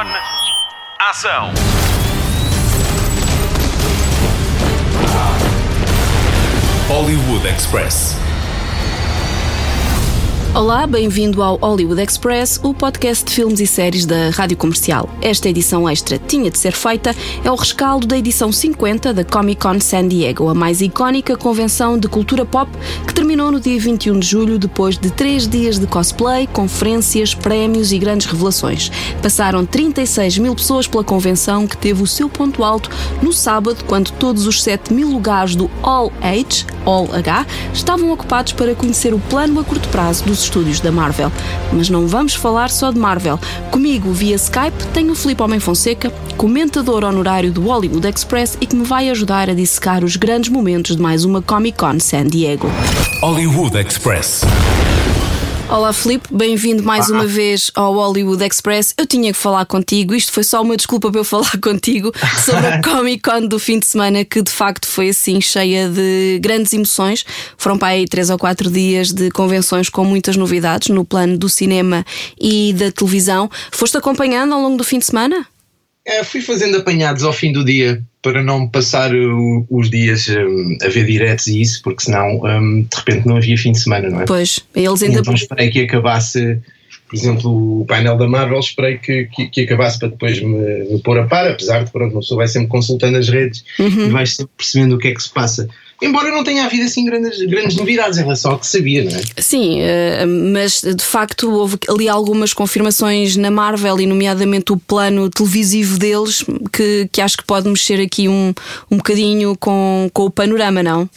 Con. Ação! Hollywood Express. Olá, bem-vindo ao Hollywood Express, o podcast de filmes e séries da Rádio Comercial. Esta edição extra tinha de ser feita, é o rescaldo da edição 50 da Comic Con San Diego, a mais icónica convenção de cultura pop que terminou no dia 21 de julho, depois de três dias de cosplay, conferências, prémios e grandes revelações. Passaram 36 mil pessoas pela convenção, que teve o seu ponto alto no sábado, quando todos os 7 mil lugares do All H, All H, estavam ocupados para conhecer o plano a curto prazo estúdios da Marvel. Mas não vamos falar só de Marvel. Comigo, via Skype, tenho o Filipe Homem Fonseca, comentador honorário do Hollywood Express e que me vai ajudar a dissecar os grandes momentos de mais uma Comic Con San Diego. Hollywood Express. Olá Filipe, bem-vindo mais uma vez ao Hollywood Express. Eu tinha que falar contigo, isto foi só uma desculpa para eu falar contigo sobre a Comic Con do fim de semana, que de facto foi assim cheia de grandes emoções. Foram para aí três ou quatro dias de convenções com muitas novidades no plano do cinema e da televisão. Foste acompanhando ao longo do fim de semana? É, fui fazendo apanhados ao fim do dia para não passar uh, os dias um, a ver diretos e isso, porque senão um, de repente não havia fim de semana, não é? Pois, eles ainda. Então esperei que acabasse, por exemplo, o painel da Marvel, esperei que, que, que acabasse para depois me, me, pôr a par, apesar de pronto, uma pessoa vai sempre consultando as redes Uhum. e vai sempre percebendo o que é que se passa. Embora não tenha havido assim grandes, grandes novidades em relação ao que sabia, não é? Sim, eh, mas de facto houve ali algumas confirmações na Marvel e, nomeadamente, o plano televisivo deles que, que acho que pode mexer aqui um, um bocadinho com, com o panorama, não?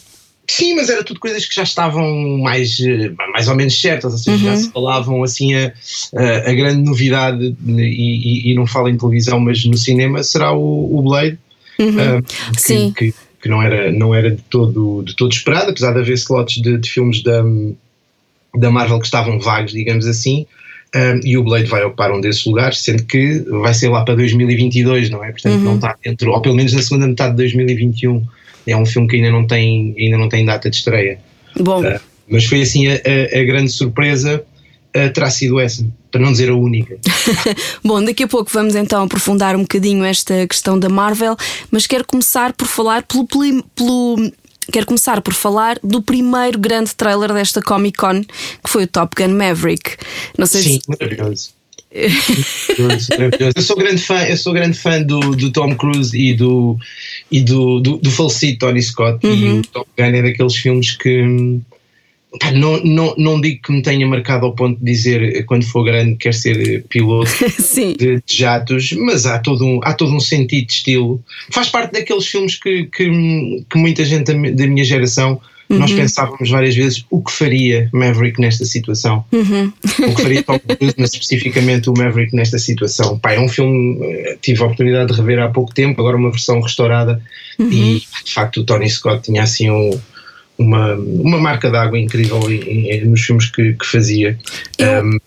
Sim, mas era tudo coisas que já estavam mais, eh, mais ou menos certas, ou seja, já se falavam assim a, a, a grande novidade, e, e, e não falo em televisão, mas no cinema, será o, o Blade. ah, que, Sim. Que, que não era, não era de, todo, de todo esperado, apesar de haver slots de, de filmes da, da Marvel que estavam vagos, digamos assim, um, e o Blade vai ocupar um desses lugares, sendo que vai ser lá para 2022, não é? Portanto, não está dentro, ou pelo menos na segunda metade de 2021. É um filme que ainda não tem, ainda não tem data de estreia. Bom, Uh, mas foi assim a, a- a grande surpresa, terá sido essa, para não dizer a única. Bom, daqui a pouco vamos então aprofundar um bocadinho esta questão da Marvel, mas quero começar por falar pelo, pelo- Quero começar por falar do primeiro grande trailer desta Comic Con, que foi o Top Gun Maverick. Não sei Sim, se. maravilhoso. Maravilhoso, maravilhoso. Eu sou grande fã, eu sou grande fã do, do Tom Cruise e do e do, do, do falecido Tony Scott e o Top Gun é daqueles filmes que hum, não, não, não digo que me tenha marcado ao ponto de dizer eh, quando for grande quer ser eh, piloto de, de jatos, mas há todo, um, há todo um sentido de estilo. Faz parte daqueles filmes que, que, que muita gente da, da minha geração nós pensávamos várias vezes o que faria Maverick nesta situação. O que faria Tom Cruise, mas especificamente o Maverick nesta situação. Pá, é um filme, eh, tive a oportunidade de rever há pouco tempo, agora uma versão restaurada, e de facto o Tony Scott tinha assim um- uma, uma marca d'água incrível nos filmes que, que fazia. Eu- Um,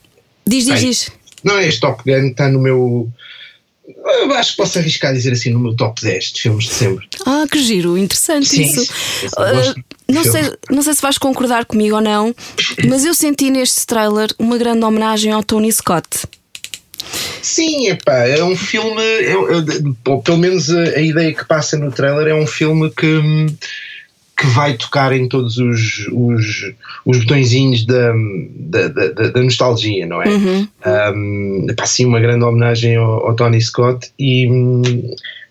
Diz, diz, Bem, diz. não, este Top Gun está no meu. Eu acho que posso arriscar a dizer assim, no meu top 10 de filmes de sempre. Ah, que giro, interessante Sim, isso. de não, sei, não sei se vais concordar comigo ou não, mas eu senti neste trailer uma grande homenagem ao Tony Scott. Sim, epá, é um filme. é- é- ou pelo menos a, a ideia que passa no trailer é um filme que, hum, que vai tocar em todos os, os, os botõezinhos da, da, da, da- nostalgia, não é? Um, epá, sim, uma grande homenagem ao, ao Tony Scott e.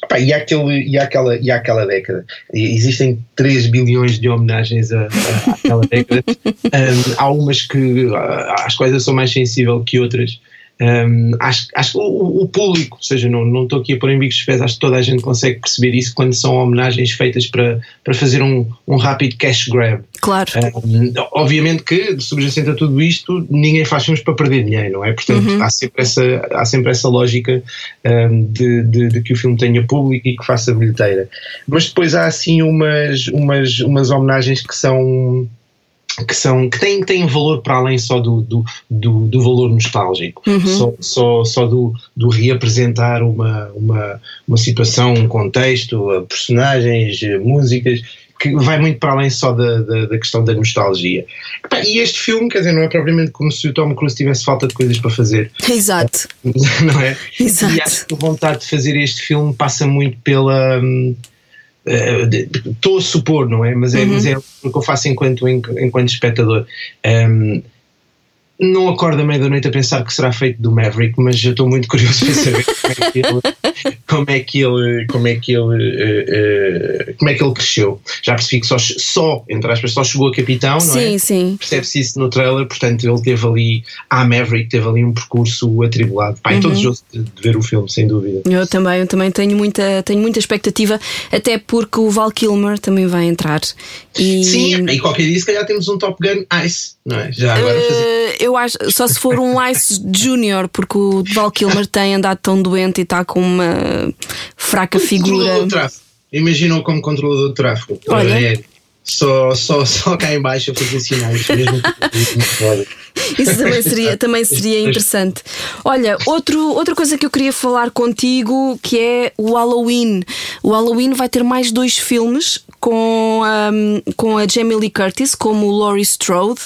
epá, e, àquele, e, àquela, e àquela década. E Existem 3 bilhões de homenagens a, a- àquela década. Um, há umas que, ah, às quais eu sou mais sensível que outras. Um, acho, acho que o, o público, ou seja, não, não estou aqui a pôr em bicos de pés, acho que toda a gente consegue perceber isso quando são homenagens feitas para, para fazer um, um rápido cash grab. Claro. Um, obviamente que, subjacente a tudo isto, ninguém faz filmes para perder dinheiro, não é? Portanto, há, sempre essa, há sempre essa lógica de, de- de que o filme tenha público e que faça bilheteira. Mas depois há assim umas, umas, umas homenagens que são. Que, são, que têm, têm valor para além só do, do, do, do valor nostálgico, só, só, só do, do reapresentar uma, uma, uma situação, um contexto, personagens, eh, músicas que vai muito para além só da, da, da questão da nostalgia. E este filme, quer dizer, não é propriamente como se o Tom Cruise tivesse falta de coisas para fazer. Exato. Não é? Exato. E acho que a vontade de fazer este filme passa muito pela. Estou uh, a supor, não é? Mas é, uhum. mas é o que eu faço enquanto, enquanto espectador. Um, não acordo à meia-noite a pensar que será feito do Maverick, mas eu estou muito curioso para saber como é que ele, como é que ele, como é que ele, uh, como é que ele cresceu. Já percebi que só, só, entre aspas, só chegou a capitão, não sim, é? Sim, Percebe-se isso no trailer, portanto ele teve ali, a Maverick teve ali um percurso atribulado. Pá, uhum. estou desejoso de, de ver o filme, sem dúvida. Eu também, eu também tenho muita, tenho muita expectativa, até porque o Val Kilmer também vai entrar. E... Sim, e qualquer dia se calhar temos um Top Gun Ice, não é? Já agora fazer. Uh, eu acho, só se for um Ice Junior, porque o Val Kilmer tem andado tão doente e está com uma fraca figura. Imaginou como controlador de tráfego. Olha. É, só, só, só cá em baixo a fazer sinais, mesmo Isso também seria, também seria interessante. Olha, outro, outra coisa que eu queria falar contigo que é o Halloween. O Halloween vai ter mais dois filmes com, um, com a Jamie Lee Curtis, como o Laurie Strode,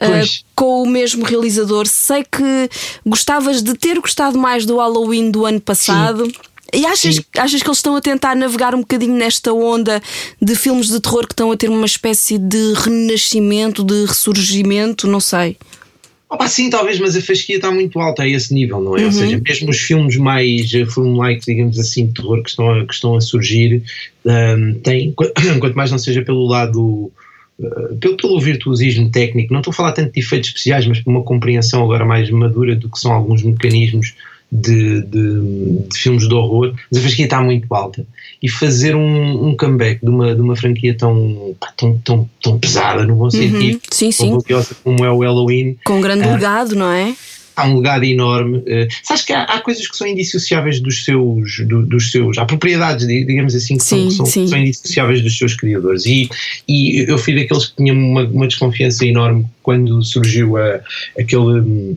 uh, com o mesmo realizador. Sei que gostavas de ter gostado mais do Halloween do ano passado. Sim. E achas, achas que eles estão a tentar navegar um bocadinho nesta onda de filmes de terror que estão a ter uma espécie de renascimento, de ressurgimento? Não sei. Opa, sim, talvez, mas a fasquia está muito alta a esse nível, não é? Uhum. Ou seja, mesmo os filmes mais uh, formulaicos, digamos assim, de terror que estão a, que estão a surgir, um, têm, quanto mais não seja pelo lado. Uh, pelo, pelo virtuosismo técnico, não estou a falar tanto de efeitos especiais, mas por uma compreensão agora mais madura do que são alguns mecanismos de, de, de, filmes de horror, mas a fasquia está muito alta. E fazer um, um comeback de uma, de uma franquia tão, tão, tão, tão pesada, no bom uhum. sentido, sim, sim. como é o Halloween. Com um grande uh, legado, não é? Há um legado enorme. Uh, sabes que há, há, coisas que são indissociáveis dos seus. Do, dos seus há propriedades, digamos assim, que, sim, são, são, são, indissociáveis dos seus criadores. E, e eu fui daqueles que tinham uma, uma desconfiança enorme quando surgiu a, aquele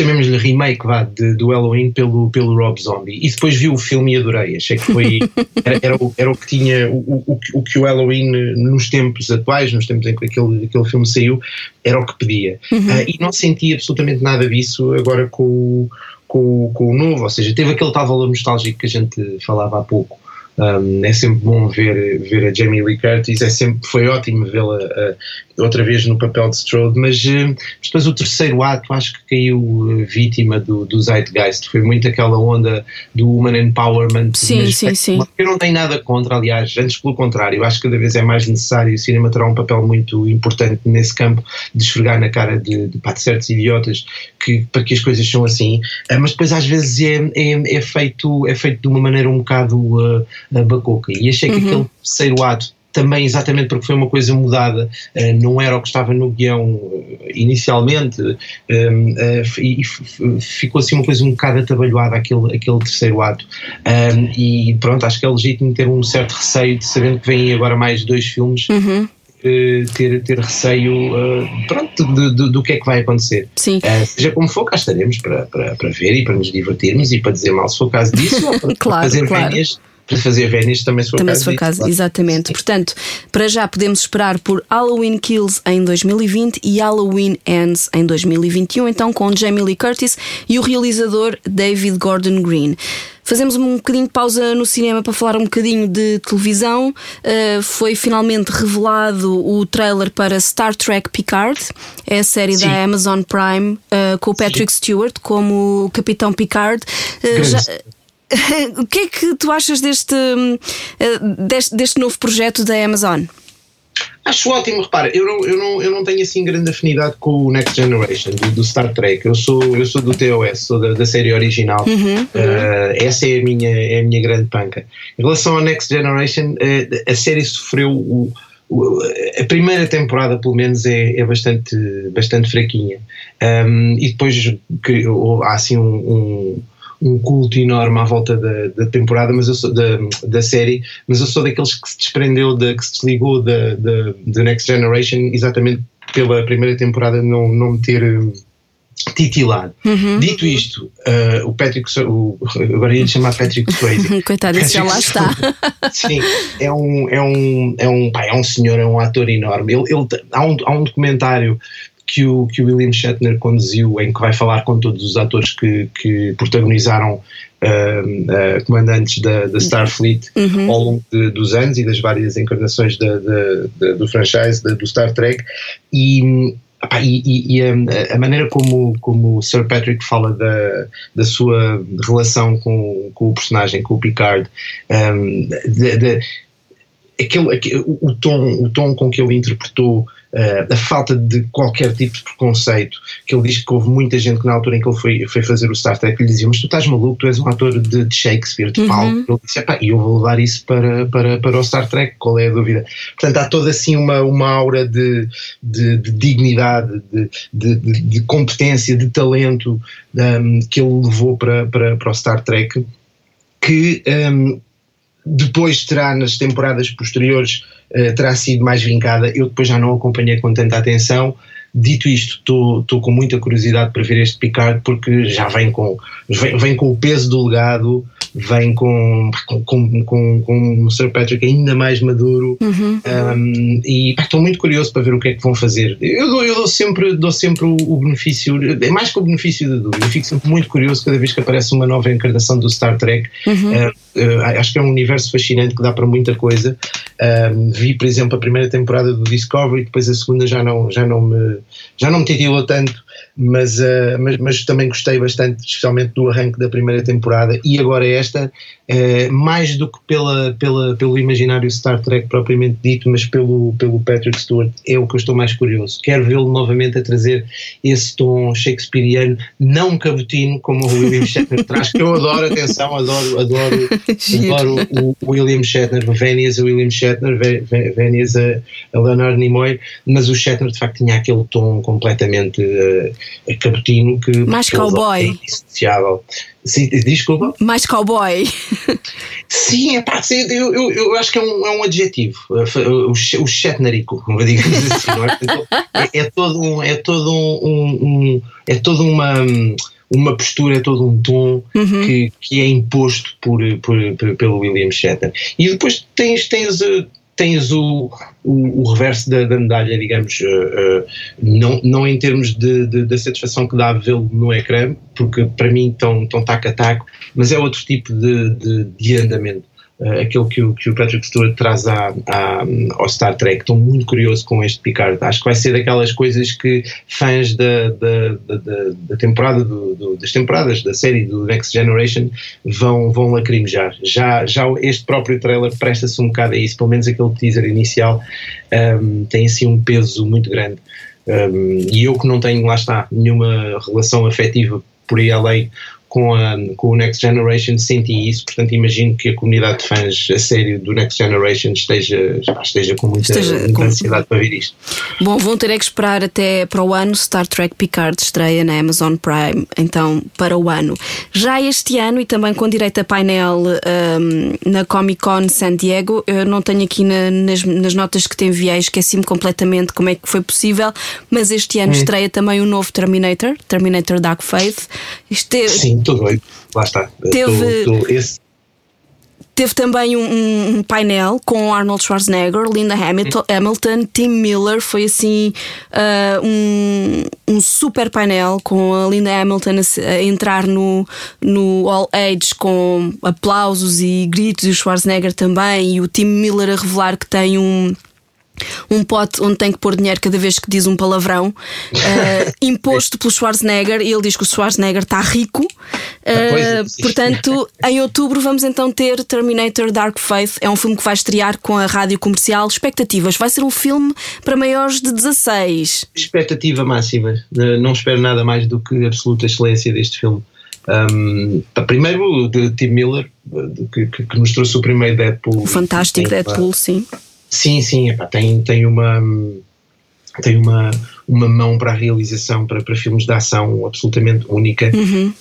chamemos-lhe remake vá, de, do Halloween pelo, pelo Rob Zombie. E depois vi o filme e adorei, achei que foi era, era, o, era o que tinha o, o, o que o Halloween nos tempos atuais, nos tempos em que aquele, aquele filme saiu era o que pedia. Uhum. uh, e não senti absolutamente nada disso agora com, com, com o novo, ou seja, teve aquele tal valor nostálgico que a gente falava há pouco um, é sempre bom ver, ver a Jamie Lee Curtis, é sempre, foi ótimo vê-la uh, outra vez no papel de Strode, mas uh, depois o terceiro ato acho que caiu uh, vítima do, do Zeitgeist, foi muito aquela onda do Woman Empowerment. Sim, sim, sim. Eu não tenho nada contra, aliás, antes pelo contrário, acho que cada vez é mais necessário, o cinema terá um papel muito importante nesse campo de esfregar na cara de, de, de certos idiotas que, para que as coisas são assim, mas depois às vezes é, é, é, feito, é feito de uma maneira um bocado a Bacoca. E achei que uhum. aquele terceiro ato também exatamente porque foi uma coisa mudada, uh, não era o que estava no guião uh, inicialmente, uh, e ficou assim uma coisa um bocado atabalhoada aquele, aquele terceiro ato. e pronto, acho que é legítimo ter um certo receio de sabendo que vêm agora mais dois filmes. Uhum. Ter, ter receio pronto, do, do, do, que é que vai acontecer. Sim. seja como for, cá estaremos para, para, para ver e para nos divertirmos e para dizer mal se for o caso disso, ou para, claro, fazer claro para fazer Venice também se for também caso. Se for caso claro. exatamente. Sim. Portanto, para já podemos esperar por Halloween Kills em 2020 e Halloween Ends em 2021, então com Jamie Lee Curtis e o realizador David Gordon Green. Fazemos um bocadinho de pausa no cinema para falar um bocadinho de televisão. Uh, foi finalmente revelado o trailer para Star Trek Picard, é a série Sim. da Amazon Prime, uh, com o Patrick Sim. Stewart como Capitão Picard. Uh, já, o que é que tu achas deste, hum, eh, deste, deste novo projeto da Amazon? Acho ótimo, repara, eu não, eu, não, eu não tenho assim grande afinidade com o Next Generation do, do Star Trek. Eu sou, eu sou do TOS, sou da, da série original. Uhum, uhum. Uh, essa é a, minha, é a minha grande panca. Em relação ao Next Generation, uh, a série sofreu o, o, a primeira temporada, pelo menos, é, é bastante, bastante fraquinha. Um, e depois que, há assim um, um um culto enorme à volta da, da temporada, mas eu sou da, da série, mas eu sou daqueles que se desprendeu, da, que se desligou da, da, da Next Generation exatamente pela primeira temporada não, não me ter titilado. Uhum. Dito isto, uh, o Patrick, o, agora ia chamar Patrick Swayze. Coitado, esse já lá está. Sim, é um, é um, é um, pá, é um senhor, é um ator enorme. Ele, ele, há, um, há um documentário que o, que o William Shatner conduziu, em que vai falar com todos os atores que, que protagonizaram uh, uh, comandantes da, da Starfleet uhum. ao longo de, dos anos e das várias encarnações do franchise do Star Trek. E, e, e, e a, a, maneira como, como o Sir Patrick fala da, da sua relação com, com o personagem, com o Picard, um, de, de, aquele, aquele, o, tom, o tom com que ele interpretou a falta de qualquer tipo de preconceito, que ele diz que houve muita gente que na altura em que ele foi, foi fazer o Star Trek lhe dizia, mas tu estás maluco, tu és um ator de, de Shakespeare, de palco. Uhum. Ele disse, e eu vou levar isso para, para, para o Star Trek, qual é a dúvida? Portanto, há toda assim uma, uma aura de, de, de dignidade, de, de, de, competência, de talento um, que ele levou para, para, para o Star Trek, que um, depois terá nas temporadas posteriores uh, terá sido mais vincada. Eu depois já não acompanhei com tanta atenção. Dito isto, estou com muita curiosidade para ver este Picard porque já vem com, vem, vem com o peso do legado, vem com, com, com, com o Sir Patrick ainda mais maduro uhum. um, e estou muito curioso para ver o que é que vão fazer. Eu dou, eu dou sempre, dou sempre o, o benefício, é mais que o benefício da dúvida, eu fico sempre muito curioso cada vez que aparece uma nova encarnação do Star Trek. Uhum. Uh, uh, acho que é um universo fascinante que dá para muita coisa. Um, vi, por exemplo, a primeira temporada do Discovery, depois a segunda já não, já não, me, já não me titilou tanto mas, uh, mas, mas, também gostei bastante, especialmente do arranque da primeira temporada e agora esta, uh, mais do que pela, pela, pelo imaginário Star Trek propriamente dito, mas pelo, pelo Patrick Stewart, é o que eu estou mais curioso. Quero vê-lo novamente a trazer esse tom shakespeariano, não cabotino, como o William Shatner traz, que eu adoro, atenção, adoro, adoro, adoro o, o William Shatner, Vénias a William Shatner, Vénias a, a Leonard Nimoy, mas o Shatner de facto tinha aquele tom completamente uh, é cabotino que. Mais cowboy. É. Sim, desculpa. Mais cowboy. Sim, é pá, sim, eu, eu, eu, acho que é um, é um adjetivo. O, o Shetnerico, como digamos assim. É? é? é? todo um. É todo um, um, é toda uma uma postura, é todo um tom uhum. que, que é imposto por, por, por, pelo William Shatner. E depois tens, tens, eh, tens o, o, o reverso da, da, medalha, digamos, uh, uh, não, não em termos de, de, de satisfação que dá vê-lo no ecrã, porque para mim estão, estão taco a taco, mas é outro tipo de, de, de andamento uh, aquele que o, que o Patrick Stewart traz à, ao Star Trek. Estou muito curioso com este Picard. Acho que vai ser daquelas coisas que fãs da, da, da, da temporada, do, do, das temporadas da série do Next Generation vão, vão lacrimejar. Já, já este próprio trailer presta-se um bocado a isso, pelo menos aquele teaser inicial um, ehm, tem assim um peso muito grande. Um, ehm, e eu que não tenho, lá está, nenhuma relação afetiva por aí além com, a, com o Next Generation senti isso, portanto imagino que a comunidade de fãs a sério do Next Generation esteja, esteja com muita, esteja muita com... ansiedade para ver isto. Bom, vão ter que esperar até para o ano Star Trek Picard estreia na Amazon Prime, então para o ano. Já este ano e também com direito a painel um, na Comic Con San Diego, eu não tenho aqui na, nas, nas, notas que te enviei, esqueci-me completamente como é que foi possível, mas este ano hum. estreia também o novo Terminator, Terminator Dark Faith. É, Sim estou doido. Lá está. Teve, tô, tô, esse... teve também um, um, painel com Arnold Schwarzenegger, Linda Hamilton, Hamilton Tim Miller. Foi assim uh, um, um super painel com a Linda Hamilton a, a, entrar no, no All Age com aplausos e gritos, e o Schwarzenegger também, e o Tim Miller a revelar que tem um um pote onde tem que pôr dinheiro cada vez que diz um palavrão, uh, imposto pelo Schwarzenegger, e ele diz que o Schwarzenegger está rico. Uh, portanto, em outubro vamos então ter Terminator Dark Faith. É um filme que vai estrear com a rádio comercial. Expectativas: vai ser um filme para maiores de 16. Expectativa máxima. Não espero nada mais do que a absoluta excelência deste filme. Um, primeiro, de Tim Miller, que, que, que, nos trouxe o primeiro Deadpool. O fantástico Deadpool, sim Sim, sim, epá, tem, tem uma tem uma, uma mão para a realização para, para filmes de ação absolutamente única uhum.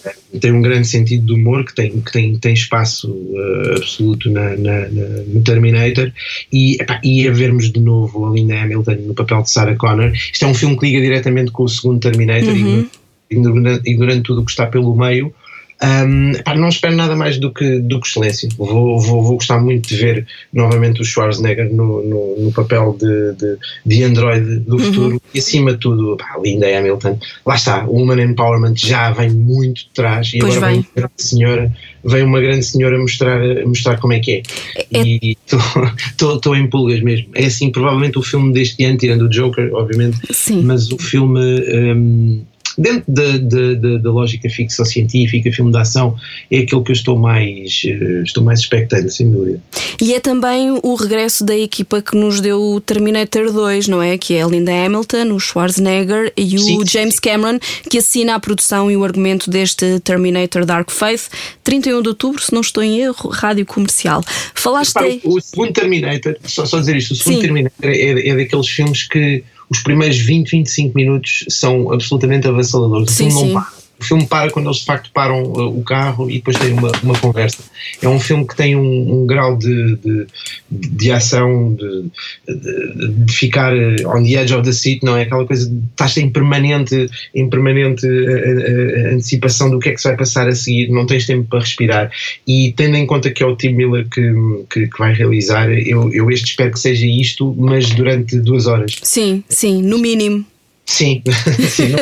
tem um grande sentido de humor que tem, que tem, tem espaço uh, absoluto na, na, na, no Terminator e, epá, e a vermos de novo a Linda Hamilton no papel de Sarah Connor isto é um filme que liga diretamente com o segundo Terminator uhum. ignorando, ignorando tudo o que está pelo meio, um, pá, não espero nada mais do que, do que excelência. Vou, vou, vou gostar muito de ver novamente o Schwarzenegger no, no, no papel de, de, de Android do uhum. futuro e, acima de tudo, pá, Linda Hamilton. Lá está, o Human Empowerment já vem muito de trás e pois agora vem. vem uma senhora, vem uma grande senhora mostrar, mostrar como é que é. é... E estou em pulgas mesmo. É assim, provavelmente o filme deste ano, tirando o Joker, obviamente, Sim. mas o filme. Um, dentro da, da, da, da, lógica ficção científica, filme de ação, é aquele que eu estou mais, uh, estou mais expectante, sem dúvida. E é também o regresso da equipa que nos deu o Terminator 2, não é? Que é a Linda Hamilton, o Schwarzenegger e o sim, James sim. Cameron, que assina a produção e o argumento deste Terminator Dark Faith, 31 de outubro, se não estou em erro, rádio comercial. Falaste. Repara, o segundo Terminator, só, só dizer isto, o segundo sim. Terminator é, é daqueles filmes que os primeiros 20, 25 minutos são absolutamente avassaladores. Sim, sim. O filme para quando eles de facto param uh, o carro e depois têm uma, uma conversa. É um filme que tem um, um grau de, de, de ação, de, de, de, ficar uh, on the edge of the seat, não é? Aquela coisa de estás em permanente, em permanente uh, antecipação do que é que se vai passar a seguir, não tens tempo para respirar. E tendo em conta que é o Tim Miller que, que, que vai realizar, eu, eu este espero que seja isto, mas durante duas horas. Sim, sim, no mínimo. Sim, sim.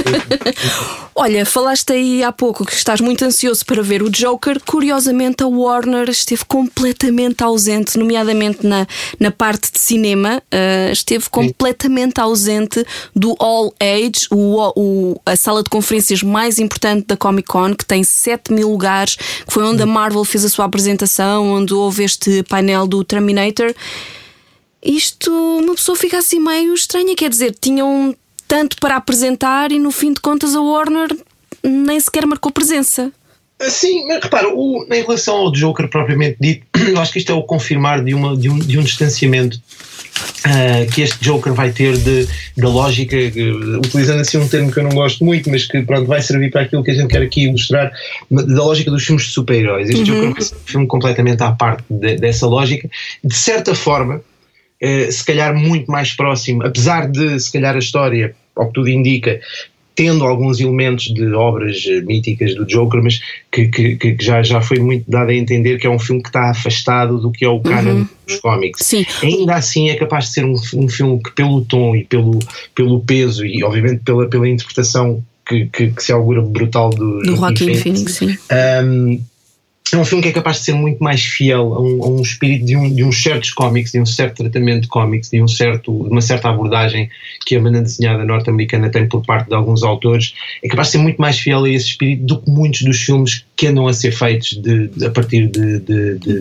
Olha, falaste aí há pouco que estás muito ansioso para ver o Joker. Curiosamente, a Warner esteve completamente ausente, nomeadamente na, na parte de cinema, uh, esteve completamente ausente do All Age, o, o, a sala de conferências mais importante da Comic Con, que tem 7 mil lugares, que foi onde a Marvel fez a sua apresentação, onde houve este painel do Terminator. Isto, uma pessoa fica assim meio estranha, quer dizer, tinham tanto para apresentar e no fim de contas a Warner nem sequer marcou presença. Sim, mas repara, o, em relação ao Joker propriamente dito, eu acho que isto é o confirmar de, uma, de, um, de um distanciamento uh, que este Joker vai ter da lógica, uh, utilizando assim um termo que eu não gosto muito, mas que pronto, vai servir para aquilo que a gente quer aqui ilustrar, da lógica dos filmes de super-heróis. Este uhum. Joker vai ser um filme completamente à parte de, dessa lógica. De certa forma, eh, se calhar muito mais próximo, apesar de se calhar a história, ao que tudo indica, tendo alguns elementos de obras eh, míticas do Joker, mas que, que, que, já, já foi muito dado a entender que é um filme que está afastado do que é o canon uhum. dos cómics. Sim. Ainda assim é capaz de ser um, um filme que pelo tom e pelo, pelo peso e obviamente pela, pela interpretação que, que, que se augura brutal do, do Joaquin Phoenix, sim. Um, é um filme que é capaz de ser muito mais fiel a um, a um espírito de, um, de uns certos cómics, de um certo tratamento de cómics, de, um certo, de uma certa abordagem que a banda desenhada norte-americana tem por parte de alguns autores, é capaz de ser muito mais fiel a esse espírito do que muitos dos filmes que andam a ser feitos de, de, a partir de,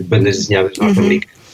bandas desenhadas norte-americanas. Uhum.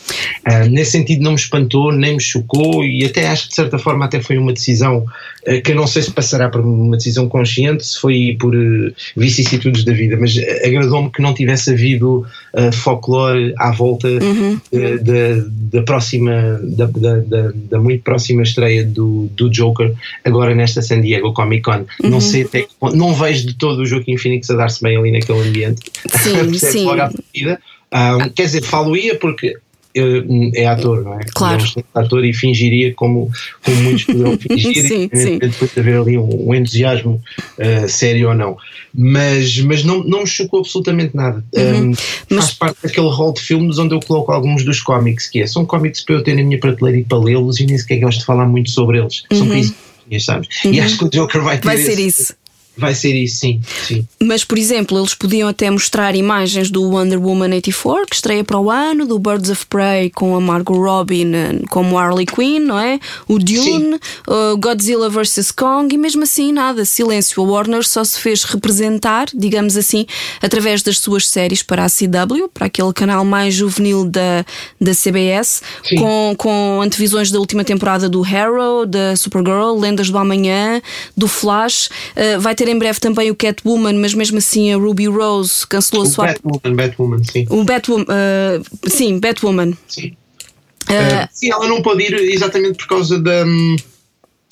Uh, nesse sentido não me espantou, nem me chocou e até acho que de certa forma até foi uma decisão uh, que eu não sei se passará por uma decisão consciente, se foi por uh, vicissitudes da vida, mas agradou-me que não tivesse havido folclore à volta uhum. da, da próxima, da, da, da, muito próxima estreia do, do Joker agora nesta San Diego Comic Con. Uhum. Não sei até não vejo de todo o Joaquim Phoenix a dar-se bem ali naquele ambiente. Sim, sim. Logo à partida. Um, quer dizer, falo-ia porque é ator, não é? Claro. É ator e fingiria como, como muitos poderão fingir, sim, sim. depois de haver ali um, um entusiasmo uh, sério ou não. Mas, mas não, não me chocou absolutamente nada. Uhum. Um, mas... Faz parte daquele rol de filmes onde eu coloco alguns dos cómics, que é, são cómics para eu ter na minha prateleira e para lê-los e nem sequer gosto de falar muito sobre eles. Uhum. São coisinhas, sabes? Uhum. E acho que o Joker vai ter Vai ser esse, isso. Vai ser isso, sim, sim. Mas, por exemplo, eles podiam até mostrar imagens do Wonder Woman 84, que estreia para o ano, do Birds of Prey com a Margot Robbie como Harley Quinn, não é? O Dune, uh, Godzilla vs. Kong, e mesmo assim, nada, silêncio. A Warner só se fez representar, digamos assim, através das suas séries para a CW, para aquele canal mais juvenil da, da CBS, com, com antevisões da última temporada do Harrow, da Supergirl, Lendas do Amanhã, do Flash. Uh, vai ter ter em breve também o Catwoman, mas mesmo assim a Ruby Rose cancelou o a sua. Batwoman, Batwoman, sim. O Batwoman, uh, sim, Batwoman. Sim. Uh, sim, ela não pode ir exatamente por causa da,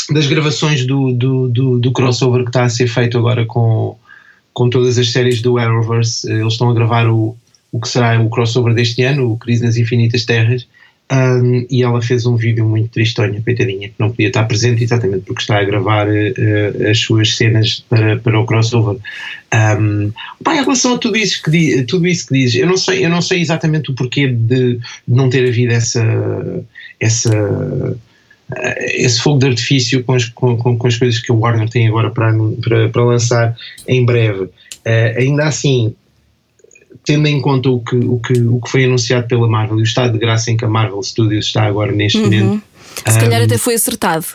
das gravações do, do, do, do, crossover que está a ser feito agora com, com todas as séries do Arrowverse. Eles estão a gravar o, o que será o crossover deste ano, o Crise nas Infinitas Terras. Um, e ela fez um vídeo muito tristonho, coitadinha, que não podia estar presente exatamente porque está a gravar uh, as suas cenas para, para o crossover. Um, pá, em relação a tudo isso que, tudo isso que diz, eu não sei, eu não sei exatamente o porquê de, de não ter havido essa, essa esse fogo de artifício com as, com, com as coisas que o Warner tem agora para, para, para lançar em breve. Uh, ainda assim, tendo em conta o que, o, que, o que foi anunciado pela Marvel e o estado de graça em que a Marvel Studios está agora neste uhum. momento. Se calhar um, até foi acertado.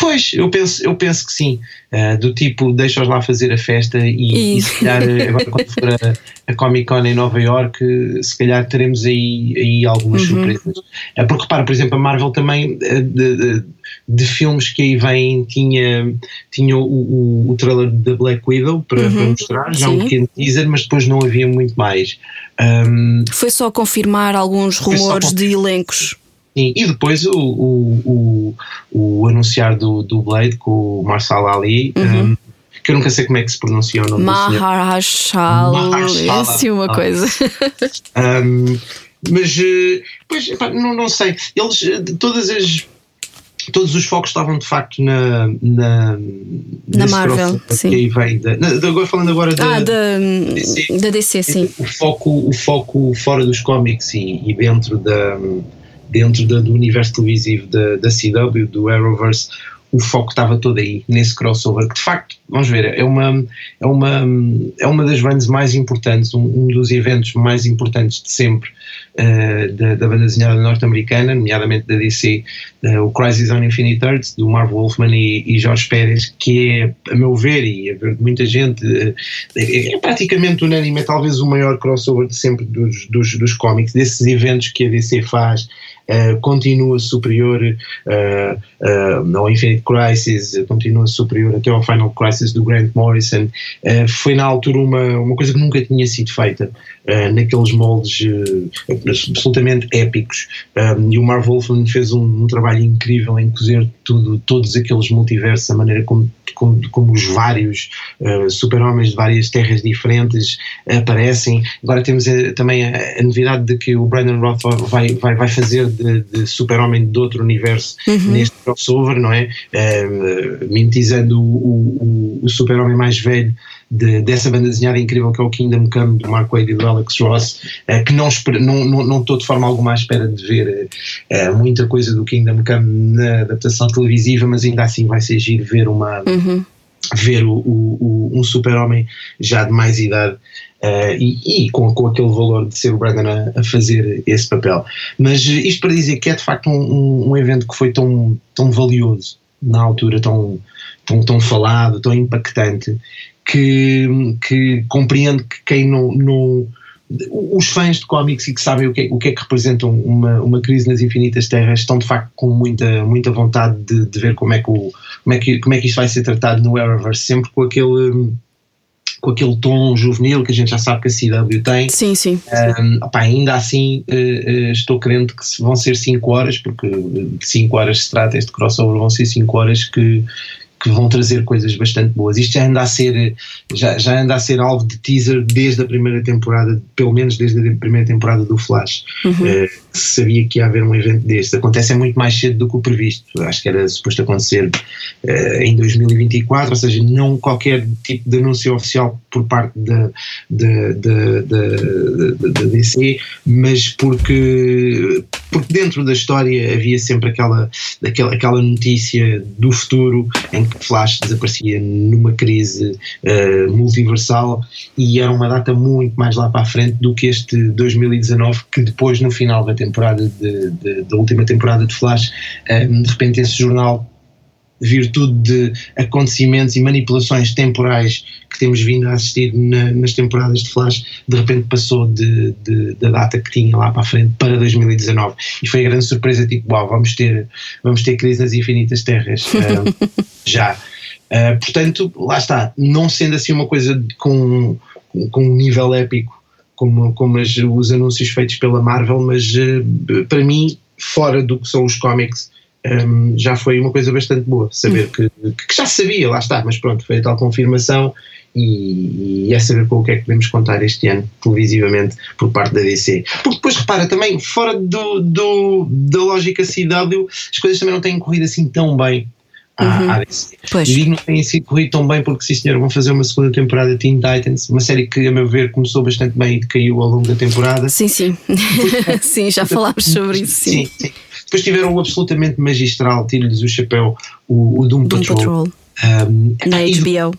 Pois, eu penso, eu penso que sim. Uh, do tipo, deixa-os lá fazer a festa e, e se calhar agora quando for a, a, Comic Con em Nova York, se calhar teremos aí, aí algumas uhum. surpresas. Uh, porque repara, por exemplo, a Marvel também de, de, de, filmes que aí vem tinha, tinha o, o, o trailer da Black Widow para, uhum. para mostrar, já sim. um pequeno teaser, mas depois não havia muito mais. Um, foi só confirmar alguns rumores de elencos. Sim, e depois o, o, o, o, anunciar do, do Blade com o Marshall Ali, uhum. um, que eu nunca sei como é que se pronuncia o nome Maharshal, é uma coisa. um, mas, eh, pois, não, não sei, eles, eh, todas as todos os focos estavam de facto na na, na Marvel sim. que vem da, na, agora falando agora da, ah, da, DC, da DC sim o foco o foco fora dos cómics e, e dentro da dentro do universo televisivo da, da CW, do Arrowverse, o foco estava todo aí, nesse crossover, que de facto, vamos ver, é uma, é uma, é uma das bandas mais importantes, um, um dos eventos mais importantes de sempre uh, da, da, banda desenhada norte-americana, nomeadamente da DC, uh, o Crisis on Infinite Earths, do Marv Wolfman e, e Jorge Pérez, que é, a meu ver, e a ver de muita gente, uh, é, é, praticamente unânime, é talvez o maior crossover de sempre dos, dos, dos cómics, desses eventos que a DC faz uh, continua superior uh, ao Infinite Crisis, continua superior até ao Final Crisis do Grant Morrison. foi na altura uma, uma coisa que nunca tinha sido feita naqueles moldes absolutamente épicos. E o Marv Wolfman fez um, um, trabalho incrível em cozer tudo, todos aqueles multiversos, a maneira como, como, como os vários super-homens de várias terras diferentes aparecem. Agora temos também a, a, novidade de que o Brandon Roth vai, vai, vai fazer de, de super-homem de outro universo uhum. neste crossover, não é? Uh, mimetizando o, o, o super-homem mais velho de, dessa banda desenhada incrível que é o Kingdom Come do Mark Wade e do Alex Ross, uh, que não, não, não, não estou de forma alguma à espera de ver uh, muita coisa do Kingdom Come na adaptação televisiva, mas ainda assim vai ser giro ver uma. Uhum. Ver o, o, um super-homem já de mais idade Uh, e, e com, com, aquele valor de ser o Brandon a, a, fazer esse papel. Mas isto para dizer que é de facto um, um, um, evento que foi tão, tão valioso na altura, tão, tão, tão falado, tão impactante, que, que compreendo que quem não, não os fãs de cómics e que sabem o que, é, o que é que representam uma, uma crise nas infinitas terras estão de facto com muita, muita vontade de, de ver como é, que o, como, é que, como é que isto vai ser tratado no Arrowverse, sempre com aquele com aquele tom juvenil que a gente já sabe que a CW tem. Sim, sim. Um, opa, ainda assim, uh, estou crente que vão ser 5 horas, porque de 5 horas se trata este crossover, vão ser 5 horas que, que vão trazer coisas bastante boas. Isto já anda a ser, já, já anda a ser alvo de teaser desde a primeira temporada, pelo menos desde a primeira temporada do Flash. Uhum. Uh, sabia que ia haver um evento deste. Acontece muito mais cedo do que o previsto. Acho que era suposto acontecer uh, em 2024, ou seja, não qualquer tipo de anúncio oficial por parte da DC, mas porque, porque dentro da história havia sempre aquela, aquela, aquela notícia do futuro em que Flash desaparecia numa crise uh, multiversal e era uma data muito mais lá para a frente do que este 2019, que depois, no final da temporada de, de, da última temporada de Flash, um, de repente esse jornal virtude de acontecimentos e manipulações temporais que temos vindo a assistir na, nas temporadas de Flash, de repente passou de, de, da data que tinha lá para a frente para 2019. E foi a grande surpresa, tipo, uau, vamos ter, vamos ter crise nas infinitas terras uh, já. Uh, portanto, lá está, não sendo assim uma coisa com, com um nível épico como, como as, os anúncios feitos pela Marvel, mas uh, para mim, fora do que são os cómics, um, já foi uma coisa bastante boa. Saber que, que, já sabia, lá está, mas pronto, foi a tal confirmação e, e é saber com o que é que podemos contar este ano, televisivamente, por parte da DC. Porque depois repara, também, fora do, do, da lógica CW, as coisas também não têm corrido assim tão bem Uhum. à, à DC. Pois. E digo não têm sido corrido tão bem porque, sim senhor, vão fazer uma segunda temporada de Teen Titans, uma série que, a meu ver, começou bastante bem e decaiu ao longo da temporada. Sim, sim. sim, já falámos sobre isso. Sim. sim, sim. Depois tiveram o absolutamente magistral, tiro-lhes o chapéu, o, o Doom, Doom Patrol. Patrol, Um, na e- HBO.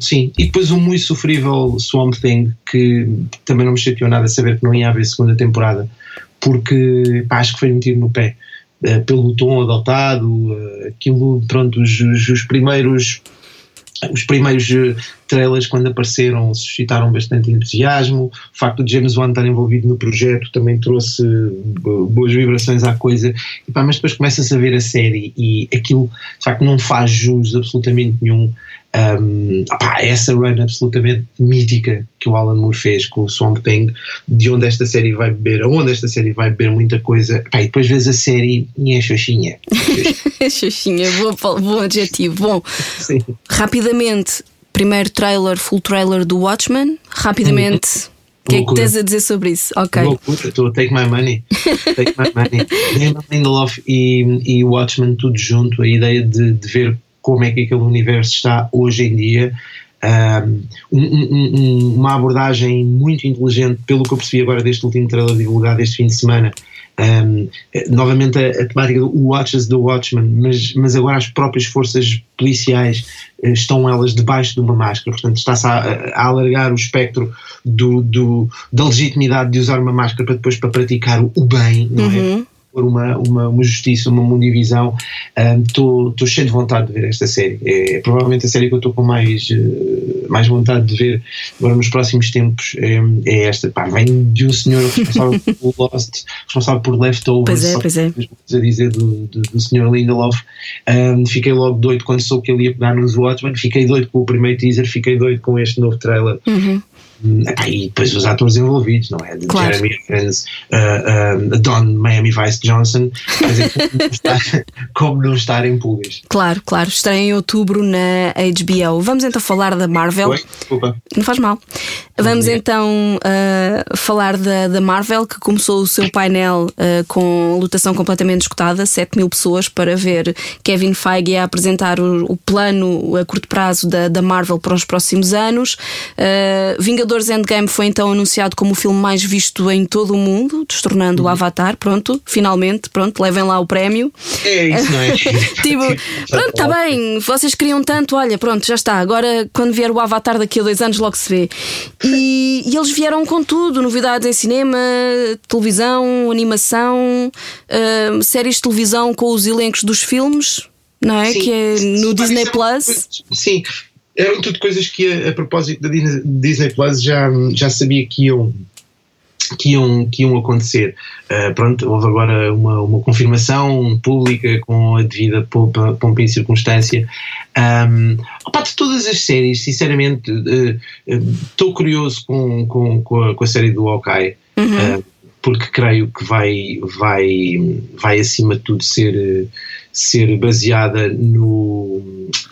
Sim, e depois o muito sofrível Swamp Thing, que também não me chateou nada saber que não ia haver segunda temporada, porque pá, acho que foi um tiro no pé. Eh, pelo tom adotado, eh, aquilo, pronto, os, os- os primeiros. Os primeiros eh, trailers, quando apareceram, suscitaram bastante entusiasmo. O facto de James Wan estar envolvido no projeto também trouxe bo- boas vibrações à coisa. E, pá, mas depois começa-se a ver a série e aquilo, de facto, não faz jus absolutamente nenhum um, opá, essa run absolutamente mítica que o Alan Moore fez com o Swamp Thing, de onde esta série vai beber, onde esta série vai beber muita coisa, Pá, e depois vês a série e é xoxinha. Xuxinha, bom, pal- bom adjetivo. Bom, Sim. rapidamente, primeiro trailer, full trailer do Watchmen. Rapidamente, o que é que tens a dizer sobre isso? Ok. Loucura, estou a take my money. Take my money. Damon Lindelof e, e Watchmen tudo junto, a ideia de, de ver como é que aquele universo está hoje em dia. Um, um- um- uma abordagem muito inteligente, pelo que eu percebi agora deste último trailer divulgado este fim de semana. Um, novamente a, a temática do Watches the Watchmen, mas, mas agora as próprias forças policiais eh, estão elas debaixo de uma máscara, portanto está-se a, a alargar o espectro do, do- da legitimidade de usar uma máscara para depois para praticar o, bem, não é? Por uma, uma, uma justiça, uma mundivisão. Estou cheio de vontade de ver esta série. É, provavelmente a série que eu estou com mais, eh, mais vontade de ver agora nos próximos tempos é, é esta. Pá, vem de um senhor responsável por Lost, responsável por Leftovers. Pois é, pois é. a dizer do, do, do senhor Lindelof. Um, fiquei logo doido quando soube que ele ia pegar nos Watchmen. Fiquei doido com o primeiro teaser, fiquei doido com este novo trailer. Uhum. E depois os atores envolvidos, não é? Claro. Jeremy Irons, uh, uh, Don Miami Vice Johnson, dizer, como não estar, como não estar em pulgas. Claro, claro. Estreia em outubro na HBO. Vamos então falar da Marvel. Oi? Desculpa. Não faz mal. Vamos então uh, falar da, da Marvel, que começou o seu painel uh, com lotação completamente esgotada 7 mil pessoas para ver Kevin Feige a apresentar o, o plano a curto prazo da, da Marvel para os próximos anos. Uh, Vingadores Endgame foi então anunciado como o filme mais visto em todo o mundo, destornando o Avatar. Pronto, finalmente, pronto, levem lá o prémio. É isso, não é? Tipo, pronto, está bem, vocês queriam tanto, olha, pronto, já está. Agora, quando vier o Avatar daqui a dois anos, logo se vê. E, e eles vieram com tudo: novidades em cinema, televisão, animação, ah, séries de televisão com os elencos dos filmes, não é? Sim. que é no Sim, Disney é Plus. Sim, eram tudo coisas que a, a propósito da Disney- Plus já, já sabia que iam. Que iam, que iam acontecer. Uh, pronto, houve agora uma, uma confirmação pública com a devida pompa, pompa e circunstância. Um, opa, de todas as séries, sinceramente, estou curioso com, com, com, a, com a série do Hawkeye. Uhum. Uh, porque creio que vai, vai, vai acima de tudo ser, ser baseada no,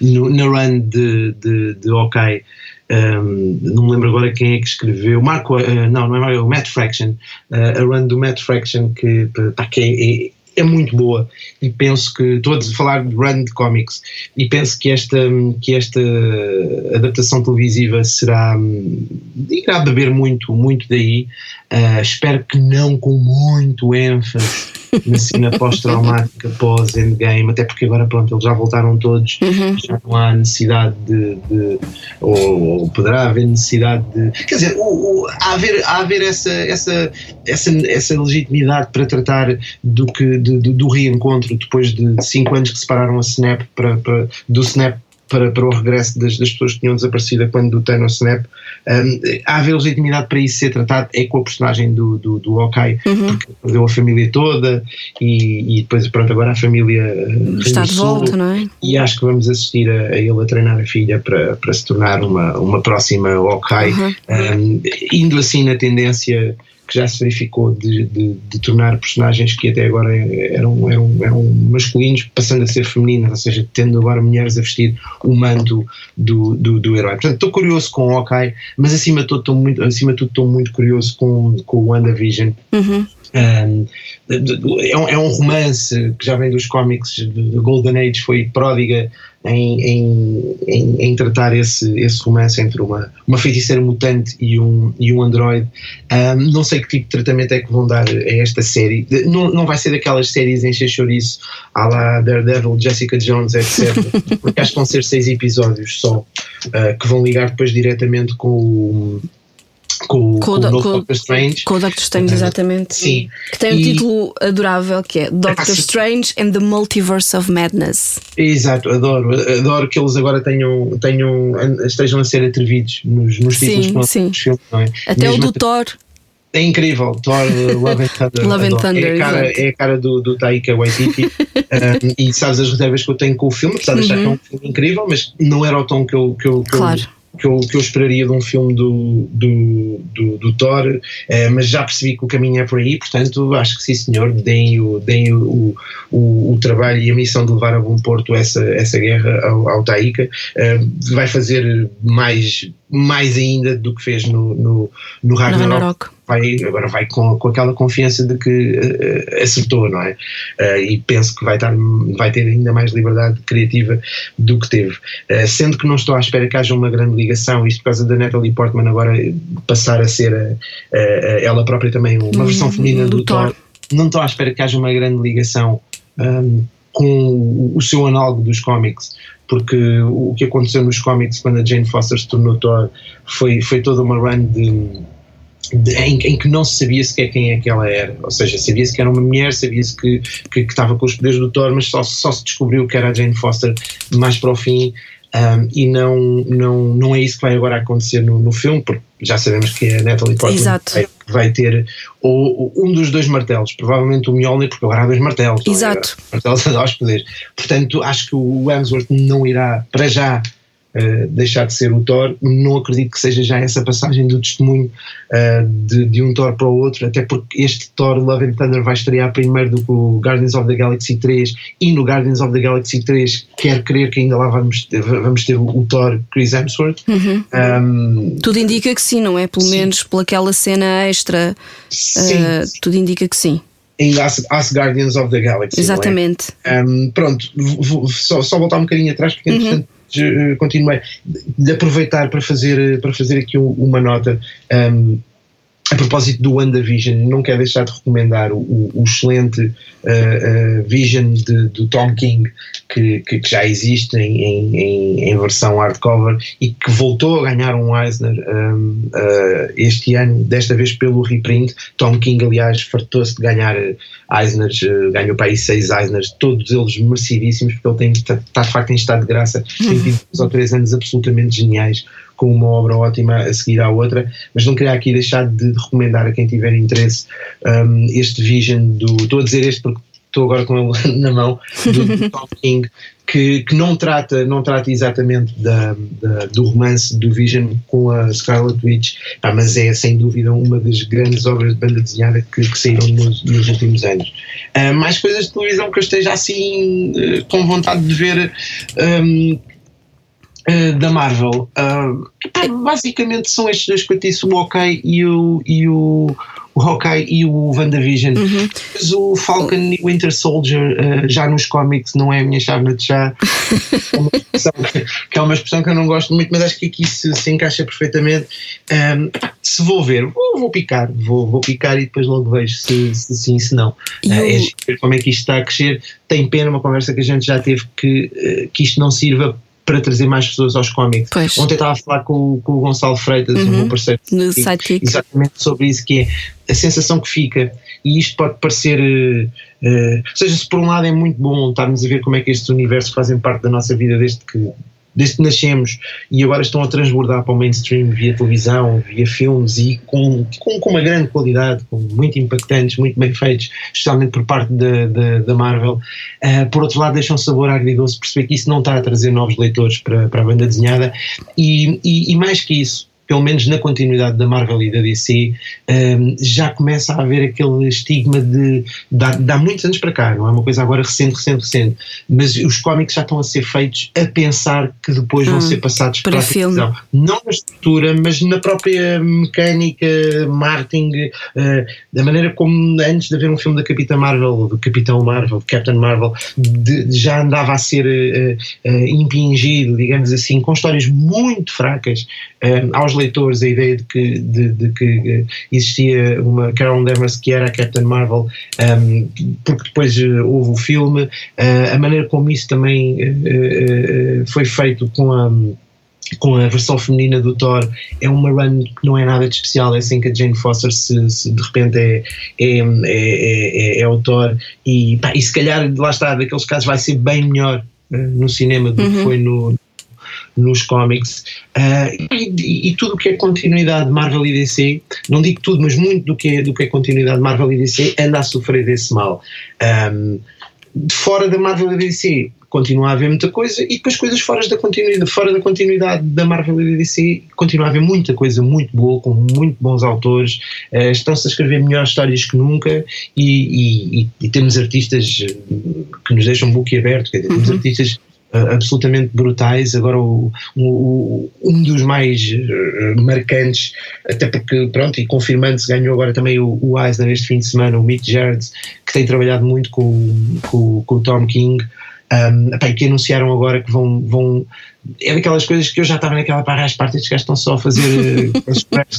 no, na run de, de, de Hawkeye. Um, não me lembro agora quem é que escreveu. Marco, uh, não, não é é o Matt Fraction. Uh, a run do Matt Fraction, que, pá, que é, é muito boa e penso que estou a falar de run de comics e penso que esta que esta adaptação televisiva será irá beber muito muito daí uh, espero que não com muito ênfase na cena pós-traumática pós-endgame, até porque agora pronto, eles já voltaram todos, uhum. já não há necessidade de, de ou, ou, poderá haver necessidade de quer dizer, o, o, há haver, há haver essa, essa, essa, essa legitimidade para tratar do que do, do, do reencontro depois de cinco anos que separaram a Snap para, para, do Snap para, para o regresso das, das pessoas que tinham desaparecido quando do Thanos Snap. Um, há haver legitimidade para isso ser tratado é com a personagem do, do, do Hawkeye, uhum. porque perdeu a família toda e, e depois, pronto, agora a família está de volta, não é? E acho que vamos assistir a, a, ele a treinar a filha para, para se tornar uma, uma próxima Hawkeye, uhum. um, indo assim na tendência que já se verificou de, de, de, tornar personagens que até agora eram, eram, eram masculinos passando a ser femininas, ou seja, tendo agora mulheres a vestir o manto do, do, do herói. Portanto, estou curioso com o Hawkeye, mas acima de tudo estou muito, acima de tudo, estou muito curioso com, com o WandaVision. Uhum. Um, é, um, é um romance que já vem dos cómics de Golden Age, foi pródiga em, em, em, em, tratar esse, esse romance entre uma, uma feiticeira mutante e um, e um androide. Um, não sei que tipo de tratamento é que vão dar a esta série. Não, não vai ser daquelas séries em chouriço à la Daredevil, Jessica Jones, etc. porque acho que vão ser seis episódios só, uh, que vão ligar depois diretamente com o com, com, com, o Doctor Strange. Com o Doctor Strange, exatamente. Sim. Que tem um e, título adorável que é Doctor Strange and the Multiverse of Madness. Exato, adoro. Adoro que eles agora tenham, tenham estejam a ser atrevidos nos, nos títulos sim, sim. filmes, não é? Até Mesmo o do Thor. É incrível, Thor Love and Thunder. Love and Thunder é, a cara, é a cara do, do Taika Waititi um, e sabes as reservas que eu tenho com o filme, apesar de achar que é um uhum. filme incrível, mas não era o tom que eu, que eu, que claro. eu que eu, que eu esperaria de um filme do, do, do, do Thor, eh, mas já percebi que o caminho é por aí, portanto acho que sim senhor, deem, o, deem o, o, o trabalho e a missão de levar a bom porto essa, essa guerra ao, ao Taika, eh, vai fazer mais, mais ainda do que fez no, no, no Ragnarok vai, agora vai com, com aquela confiança de que uh, acertou, não é? Uh, e penso que vai, estar, vai ter ainda mais liberdade criativa do que teve. Uh, sendo que não estou à espera que haja uma grande ligação, isto por causa da Natalie Portman agora passar a ser a, a, a ela própria também uma versão hum, feminina do, do Thor. Thor. Não estou à espera que haja uma grande ligação um, com o seu análogo dos cómics porque o que aconteceu nos cómics quando a Jane Foster se tornou Thor foi, foi toda uma run de de, em, em, que não se sabia sequer quem é que ela era. Ou seja, sabia-se que era uma mulher, sabia-se que, que, que, estava com os poderes do Thor, mas só, só se descobriu que era a Jane Foster mais para o fim. Um, e não, não, não é isso que vai agora acontecer no, no filme, porque já sabemos que a Natalie Portman vai, vai, ter ou, um dos dois martelos, provavelmente o Mjolnir, porque agora há dois martelos. Exato. Martelos a os poderes. Portanto, acho que o Hemsworth não irá, para já, uh, deixar de ser o Thor. Não acredito que seja já essa passagem do testemunho uh, de, de, um Thor para o outro, até porque este Thor Love and Thunder vai estrear primeiro do que o Guardians of the Galaxy 3 e no Guardians of the Galaxy 3 quero crer que ainda lá vamos ter, vamos ter o, o Thor Chris Hemsworth. Uhum. Um, tudo indica que sim, não é? Pelo sim. menos pelaquela cena extra, sim, uh, sim. tudo indica que sim em As, Guardians of the Galaxy. Exatamente. É? Um, pronto, vou, vou, só, só voltar um bocadinho atrás, porque é uhum. Eh, continuei de aproveitar para fazer, para fazer aqui uma nota. Um, a propósito do WandaVision, não quero deixar de recomendar o, o excelente uh, uh, Vision de, do Tom King, que, que, que já existe em, em, em, versão hardcover e que voltou a ganhar um Eisner um, uh, este ano, desta vez pelo reprint. Tom King, aliás, fartou-se de ganhar Eisners, ganhou para aí seis Eisners, todos eles merecidíssimos, porque ele tem, está, está de facto em estado de graça, tem tido dois ou três anos absolutamente geniais com uma obra ótima a seguir à outra, mas não queria aqui deixar de recomendar a quem tiver interesse um, este Vision do. Estou a dizer este porque estou agora com ele na mão, do, do Tom King, que, que, não, trata, não trata exatamente da, da, do romance do Vision com a Scarlet Witch, ah, mas é sem dúvida uma das grandes obras de banda desenhada que, que saíram nos, nos últimos anos. Uh, mais coisas de televisão que eu esteja assim uh, com vontade de ver. Um, Uh, da Marvel. Uh, basicamente são estes dois que eu disse, o Hawkeye e o, e o, o Hawkeye e o WandaVision. Uhum. Mas o Falcon e Winter Soldier uh, já nos cómics não é a minha chave de chá. é uma que, que, é uma expressão que eu não gosto muito, mas acho que aqui se, se encaixa perfeitamente. Um, se vou ver, vou, vou, picar, vou, vou picar e depois logo vejo se, se sim, se não. Uh, é como é que isto está a crescer. Tem pena uma conversa que a gente já teve que, que isto não sirva para trazer mais pessoas aos cómics. Pois. Ontem estava a falar com, com o Gonçalo Freitas, uhum. o meu parceiro, no Sidekick. exatamente sobre isso, que é a sensação que fica, e isto pode parecer. Uh, uh, ou seja, se por um lado é muito bom estarmos a ver como é que estes universos fazem parte da nossa vida desde que desde que nascemos e agora estão a transbordar para o mainstream via televisão, via filmes e com, com, com uma grande qualidade, com muito impactantes, muito bem feitos, especialmente por parte da, da, Marvel. Uh, por outro lado, deixam um sabor agridoce perceber que isso não está a trazer novos leitores para, para a banda desenhada e, e, e mais que isso, pelo menos na continuidade da Marvel e da DC, um, já começa a haver aquele estigma de, há muitos anos para cá, não é uma coisa agora recente, recente, recente, mas os cómics já estão a ser feitos a pensar que depois hum, vão ser passados para, para filme. televisão. Não na estrutura, mas na própria mecânica, marketing, uh, da maneira como antes de haver um filme da Capitã Marvel, do Capitão Marvel, Captain Marvel, de, já andava a ser uh, uh, impingido, digamos assim, com histórias muito fracas aos leitores a ideia de que, de, de que existia uma Carol Danvers que era a Captain Marvel, um, porque depois houve o filme, a maneira como isso também foi feito com a com a versão feminina do Thor é uma run que não é nada de especial, é assim que a Jane Foster se, se de repente é, é, é, é, é o Thor e, pá, e se calhar lá está, daqueles casos vai ser bem melhor uh, no cinema do uhum. que foi no, nos cómics uh, e, e, tudo o que é continuidade Marvel e DC, não digo tudo, mas muito do que é, do que é continuidade Marvel e DC anda a sofrer desse mal. Um, fora da Marvel e DC continua a haver muita coisa e depois coisas fora da continuidade, fora da continuidade da Marvel e DC continua a haver muita coisa muito boa, com muito bons autores, uh, estão-se a escrever melhores histórias que nunca e, e, e, temos artistas que nos deixam boquiaberto, quer dizer, temos uhum. artistas absolutamente brutais. Agora, o, o, um dos mais uh, marcantes, até porque, pronto, e confirmando-se, ganhou agora também o, o Eisner este fim de semana, o Mick Jarrett, que tem trabalhado muito com, com, com o Tom King. Um, que anunciaram agora que vão, vão. É daquelas coisas que eu já estava naquela para as partes, gajos estão só a fazer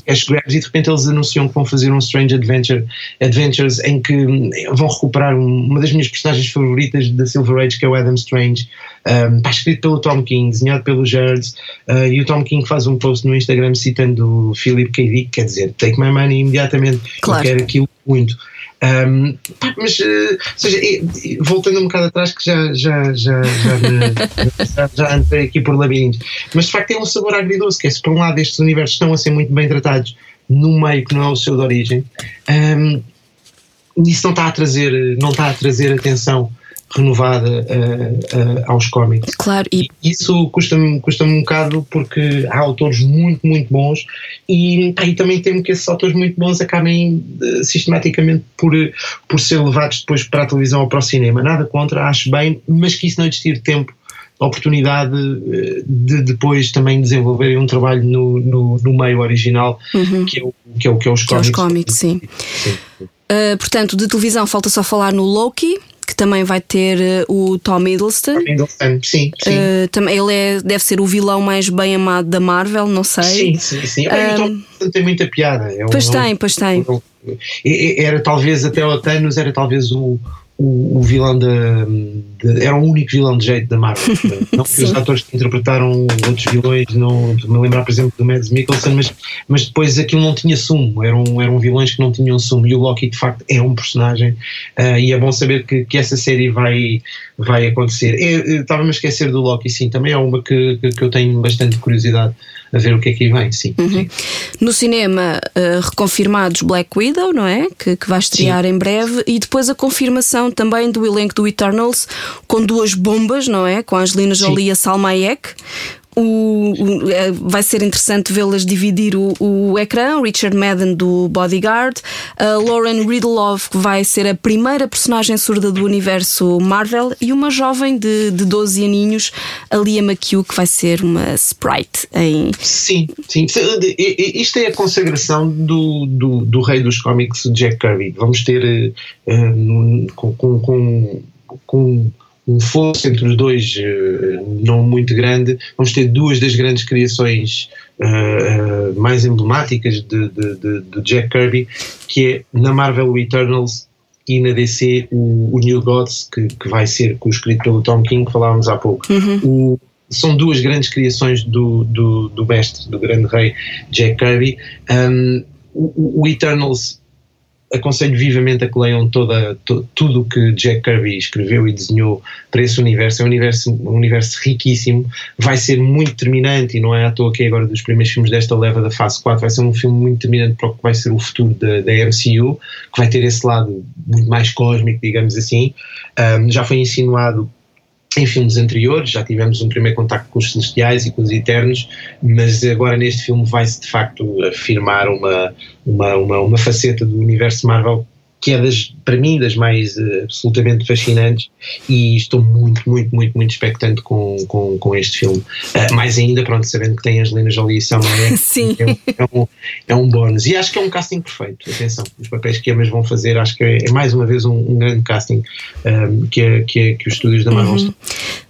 cash grabs e de repente eles anunciam que vão fazer um Strange Adventure Adventures em que vão recuperar uma das minhas personagens favoritas da Silver Age, que é o Adam Strange. Um, está escrito pelo Tom King, desenhado pelo Jared, uh, e o Tom King faz um post no Instagram citando o Philip K. Dick, quer dizer, take my money imediatamente, claro. eu quero aquilo muito. Um, mas, uh, seja, voltando um bocado atrás, que já, já, já, já, me, já, já entrei aqui por labirinto, mas de facto tem um sabor agridoce, que é se por um lado estes universos estão a ser muito bem tratados no meio que não é o seu de origem, um, isso não está a trazer, não está a trazer atenção renovada uh, uh, aos cómics. Claro, e isso custa-me custa um bocado porque há autores muito, muito bons e, e também temo que esses autores muito bons acabem uh, sistematicamente por, por ser levados depois para a televisão ou para o cinema. Nada contra, acho bem, mas que isso não lhes tire tempo oportunidade de depois também desenvolverem um trabalho no, no, no meio original uhum. que, é o, que, é o, que é os cómics. É os cómics, sim. sim. Uh, portanto, de televisão falta só falar no Loki, que também vai ter uh, o Tom Hiddleston. Tom Hiddleston, sim. sim. Uh, também, ele é, deve ser o vilão mais bem amado da Marvel, não sei. Sim, sim, sim. Um, o Tom Hiddleston tem muita piada. É pois um, tem, pois tem. Era talvez, até o Thanos, era talvez o o, o vilão da. Era o único vilão de jeito da Marvel. não que os atores que interpretaram outros vilões, não me lembrar, por exemplo, do Mads Mikkelsen, mas, mas depois aquilo não tinha sumo. Eram, eram vilões que não tinham sumo. E o Loki, de facto, é um personagem. Uh, e é bom saber que, que essa série vai, vai acontecer. Estava-me a esquecer do Loki, sim, também é uma que, que, que eu tenho bastante curiosidade a ver o que é que vem, sim. Uhum. No cinema, uh, reconfirmados Black Widow, não é? Que, que vai estrear sim. em breve, e depois a confirmação também do elenco do Eternals com duas bombas, não é? Com a Angelina Jolie e a Salma Hayek o, o, é, vai ser interessante vê-las dividir o, o ecrã. Richard Madden do Bodyguard, a Lauren Ridloff, que vai ser a primeira personagem surda do universo Marvel, e uma jovem de, de 12 aninhos, a Lia McHugh, que vai ser uma sprite em. Sim, sim. Isto é a consagração do, do, do rei dos cómics, Jack Kirby. Vamos ter uh, com, com, com, com um fosso entre os dois uh, não muito grande, vamos ter duas das grandes criações uh, mais emblemáticas de, de, de, de, Jack Kirby, que é na Marvel Eternals e na DC o, o New Gods, que, que vai ser escrito pelo Tom King, que falávamos há pouco. Uhum. O, são duas grandes criações do, do, do mestre, do grande rei Jack Kirby. Um, o, o Eternals aconselho vivamente a que leiam toda, to, tudo o que Jack Kirby escreveu e desenhou para esse universo. É um universo, um universo riquíssimo, vai ser muito determinante, e não é à toa que é agora dos primeiros filmes desta leva da fase 4, vai ser um filme muito determinante para o que vai ser o futuro da, da MCU, que vai ter esse lado muito mais cósmico, digamos assim. Um, já foi insinuado em filmes anteriores, já tivemos um primeiro contacto com os Celestiais e com os Eternos, mas agora neste filme vai-se de facto afirmar uma, uma, uma, uma faceta do universo Marvel que é das, para mim das mais uh, absolutamente fascinantes e estou muito, muito, muito, muito expectante com, com, com este filme. Uh, mais ainda, pronto, sabendo que tem Angelina Jolie e Salma Sim. É, é, um, é um bónus. E acho que é um casting perfeito, atenção, os papéis que ambas vão fazer, acho que é, é mais uma vez um, um grande casting um, ehm, que, é, que, é, que os estúdios da Marvel uhum.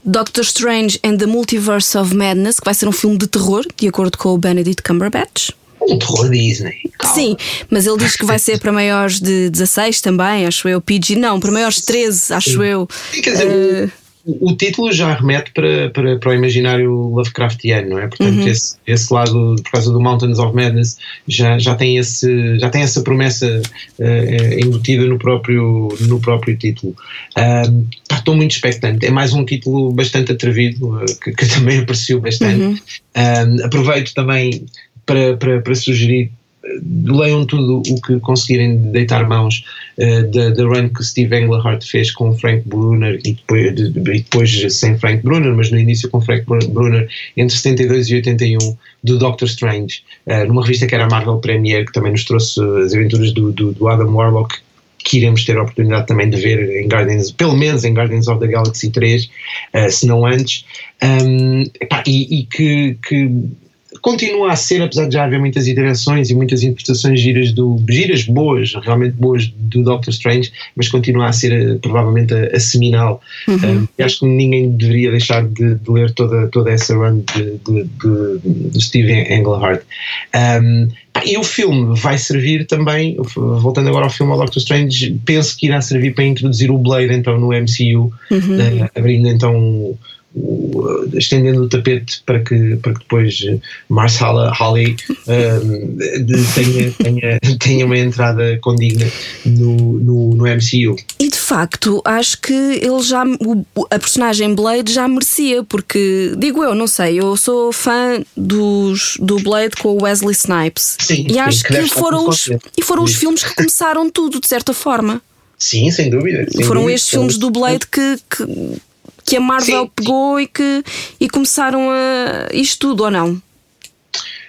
Doctor Strange and the Multiverse of Madness, que vai ser um filme de terror, de acordo com o Benedict Cumberbatch um terror Disney. Calma. Sim, mas ele diz que vai ser para maiores de 16 também, acho eu. PG, não, para maiores de 13, acho Sim. eu. Quer dizer, uh... o, o, título já remete para, para, para o imaginário Lovecraftiano, não é? Portanto, uhum. esse, esse lado, por causa do Mountains of Madness, já, já, tem, esse, já tem essa promessa uh, embutida no próprio, no próprio título. Uh, estou muito expectante. É mais um título bastante atrevido, uh, que, que, também aprecio bastante. Uhum. aproveito também para, para, para sugerir leiam tudo o que conseguirem deitar mãos uh, da, run que Steve Englehart fez com Frank Brunner e depois, de, de, depois, sem Frank Brunner, mas no início com Frank Brunner entre 72 e 81 do Doctor Strange, uh, numa revista que era a Marvel Premiere, que também nos trouxe as aventuras do, do, do Adam Warlock que iremos ter a oportunidade também de ver em Guardians, pelo menos em Guardians of the Galaxy 3, uh, eh, se não antes, um, epá, e, e que, que continua a ser, apesar de já haver muitas iterações e muitas interpretações giras, do, giras boas, realmente boas do Doctor Strange, mas continua a ser eh, provavelmente a, a seminal. Uhum. Um, acho que ninguém deveria deixar de, de, ler toda, toda essa run de, de, de, de Steven Englehart. Um, e o filme vai servir também, voltando agora ao filme ao Doctor Strange, penso que irá servir para introduzir o Blade então no MCU, uhum. uh, abrindo então estendendo o tapete para que, para que depois Marcella Holly um, tenha, tenha, tenha uma entrada condigna no, no, no, MCU. E de facto, acho que ele já a personagem Blade já merecia, porque digo eu, não sei, eu sou fã dos, do Blade com o Wesley Snipes sim, e acho sim, que, que foram os, e foram os filmes que começaram tudo, de certa forma. Sim, sem dúvida. Sem foram dúvida. estes filmes do Blade que, que que a Marvel sim. pegou e que e começaram a isto tudo, ou não?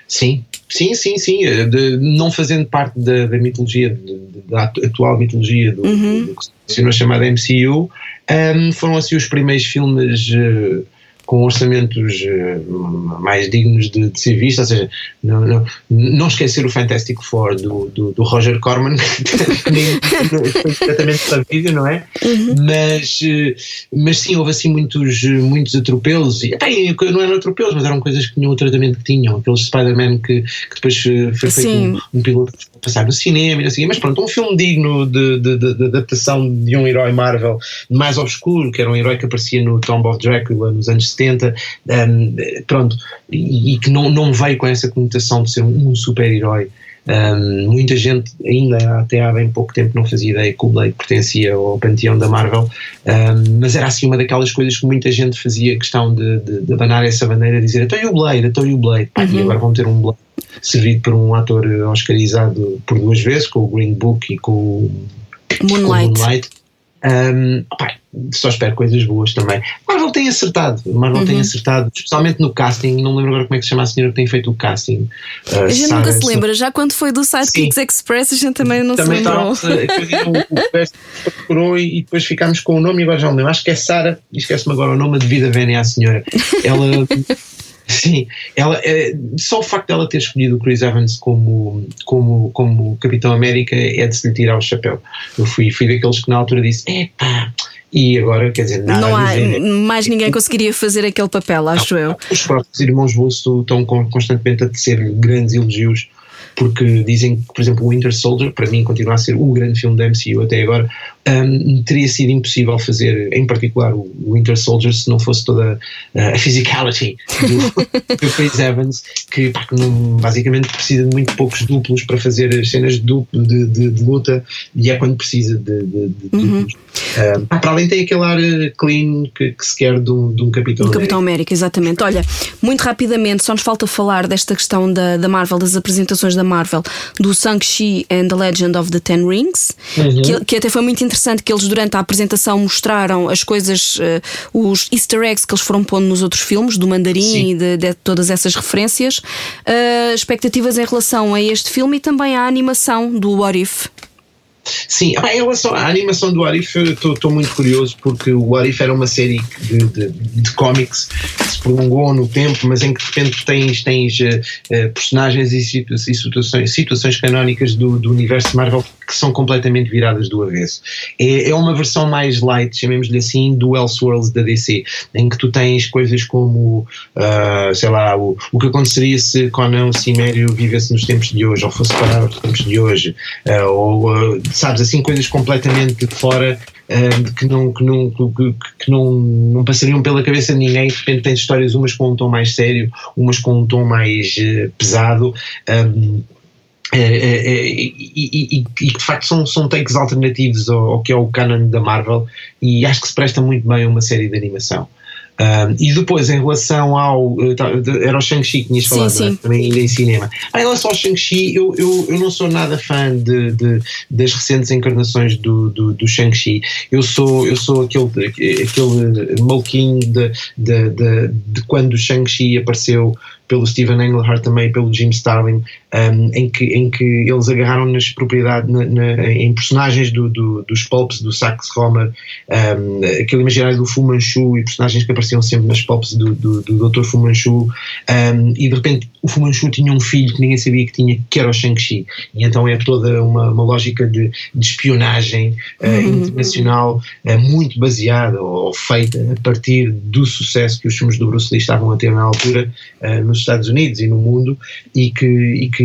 Sim, sim, sim, sim. De, não fazendo parte da, da mitologia, de, da atual mitologia do, uhum. do, do que se chamada MCU, um, foram assim os primeiros filmes. Uh, com orçamentos uh, mais dignos de, de, ser vistos, ou seja, não, não, não, esquecer o Fantastic Four do, do, do Roger Corman, que nem foi completamente sabido, não é? Uhum. Mas, uh, mas sim, houve assim muitos, muitos atropelos, e até não eram atropelos, mas eram coisas que tinham o tratamento que tinham, aqueles Spider-Man que, que depois uh, foi feito um, um, piloto passar no cinema e assim, mas pronto, um filme digno de, de, de, de, adaptação de um herói Marvel mais obscuro, que era um herói que aparecia no Tomb of Dracula nos anos 70, um, pronto, e, e, que não, não veio com essa conotação de ser um, um super-herói. Um, muita gente, ainda até há bem pouco tempo, não fazia ideia que o Blade pertencia ao panteão da Marvel, um, mas era assim uma daquelas coisas que muita gente fazia questão de, de, de abanar essa bandeira, dizer então e o Blade, então e o Blade, uhum. e agora vão ter um Blade servido por um ator oscarizado por duas vezes, com o Green Book e com o Moonlight. Com o Moonlight. Um, opa, só espero coisas boas também. Marvel tem acertado, Marvel uhum. tem acertado, especialmente no casting. Não lembro agora como é que se chama a senhora que tem feito o casting. Uh, a gente Sarah, nunca se lembra, já quando foi do Sidekicks Express, a gente também não também se lembrou. Tá, o, o procurou e, e, depois ficámos com o nome e agora já não lembro. Acho que é Sara, esquece-me agora o nome de vida Vénia à senhora. Ela. Sim, ela, é, só o facto dela ter escolhido o Chris Evans como, como, como Capitão América é de se lhe tirar o chapéu. Eu fui, fui daqueles que na altura disse: epá, e agora, quer dizer, nada Não há, mais ninguém conseguiria fazer aquele papel, acho não, eu. Os próprios irmãos Russo estão constantemente a tecer grandes elogios porque dizem que, por exemplo, o Winter Soldier, para mim, continua a ser o grande filme da MCU até agora, um, teria sido impossível fazer, em particular, o Winter Soldier, se não fosse toda uh, a physicality do, do Chris Evans, que, pá, que não, basicamente precisa de muito poucos duplos para fazer as cenas de, de, de, de luta, e é quando precisa de uhum. duplos. Um, para além tem aquele ar eh, clean que, que se quer de um, de um Capitão um Capitão América, exatamente. Olha, muito rapidamente, só nos falta falar desta questão da, da Marvel, das apresentações da da Marvel do Shang-Chi and the Legend of the Ten Rings, uhum. que, que, até foi muito interessante que eles durante a apresentação mostraram as coisas, uh, os easter eggs que eles foram pondo nos outros filmes, do Mandarim Sim. e de, de, todas essas referências. Uh, expectativas em relação a este filme e também à animação do What If. Sim, em relação à animação do Arif, estou muito curioso porque o Arif era uma série de, de, de cómics que se prolongou no tempo, mas em que de repente tens, tens uh, personagens e, e, situações, situações canónicas do, do, universo Marvel que são completamente viradas do avesso. É, é uma versão mais light, chamemos-lhe assim, do Elseworlds da DC, em que tu tens coisas como, uh, sei lá, o, o que aconteceria se Conan Cimério vivesse nos tempos de hoje, ou fosse parado nos tempos de hoje, ou sabes, assim, coisas completamente fora uh, que, não, que, não, que, não, não passariam pela cabeça de ninguém. De repente tens histórias, umas com um tom mais sério, umas com um tom mais uh, pesado. Um, e, e, e, e, de facto são, são takes alternativos ao, ao, que é o canon da Marvel e acho que se presta muito bem a uma série de animação. Um, e depois, em relação ao. Eh, tá, era o Shang-Chi que tinhas falado, sim, sim. também ainda em cinema. Em relação ao Shang-Chi, eu, eu, eu não sou nada fã de, de das recentes encarnações do, do, do Shang-Chi. Eu sou, eu sou aquele, aquele maluquinho de, de, de, de quando o Shang-Chi apareceu pelo Steven Englehart também pelo Jim Starlin um, em, que, em que eles agarraram nas propriedades na, na, em personagens do, do, dos pulps do Sax Homer um, aquele imaginário do Fu Manchu e personagens que apareciam sempre nas pulps do, do, do Dr. Fu Manchu um, e de repente o Fu Manchu tinha um filho que ninguém sabia que tinha que era o Shang-Chi e então é toda uma, uma lógica de, de espionagem uh, internacional uh, muito baseada ou, ou, feita a partir do sucesso que os filmes do Bruce Lee estavam a ter na altura uh, nos Estados Unidos e no mundo e que, e que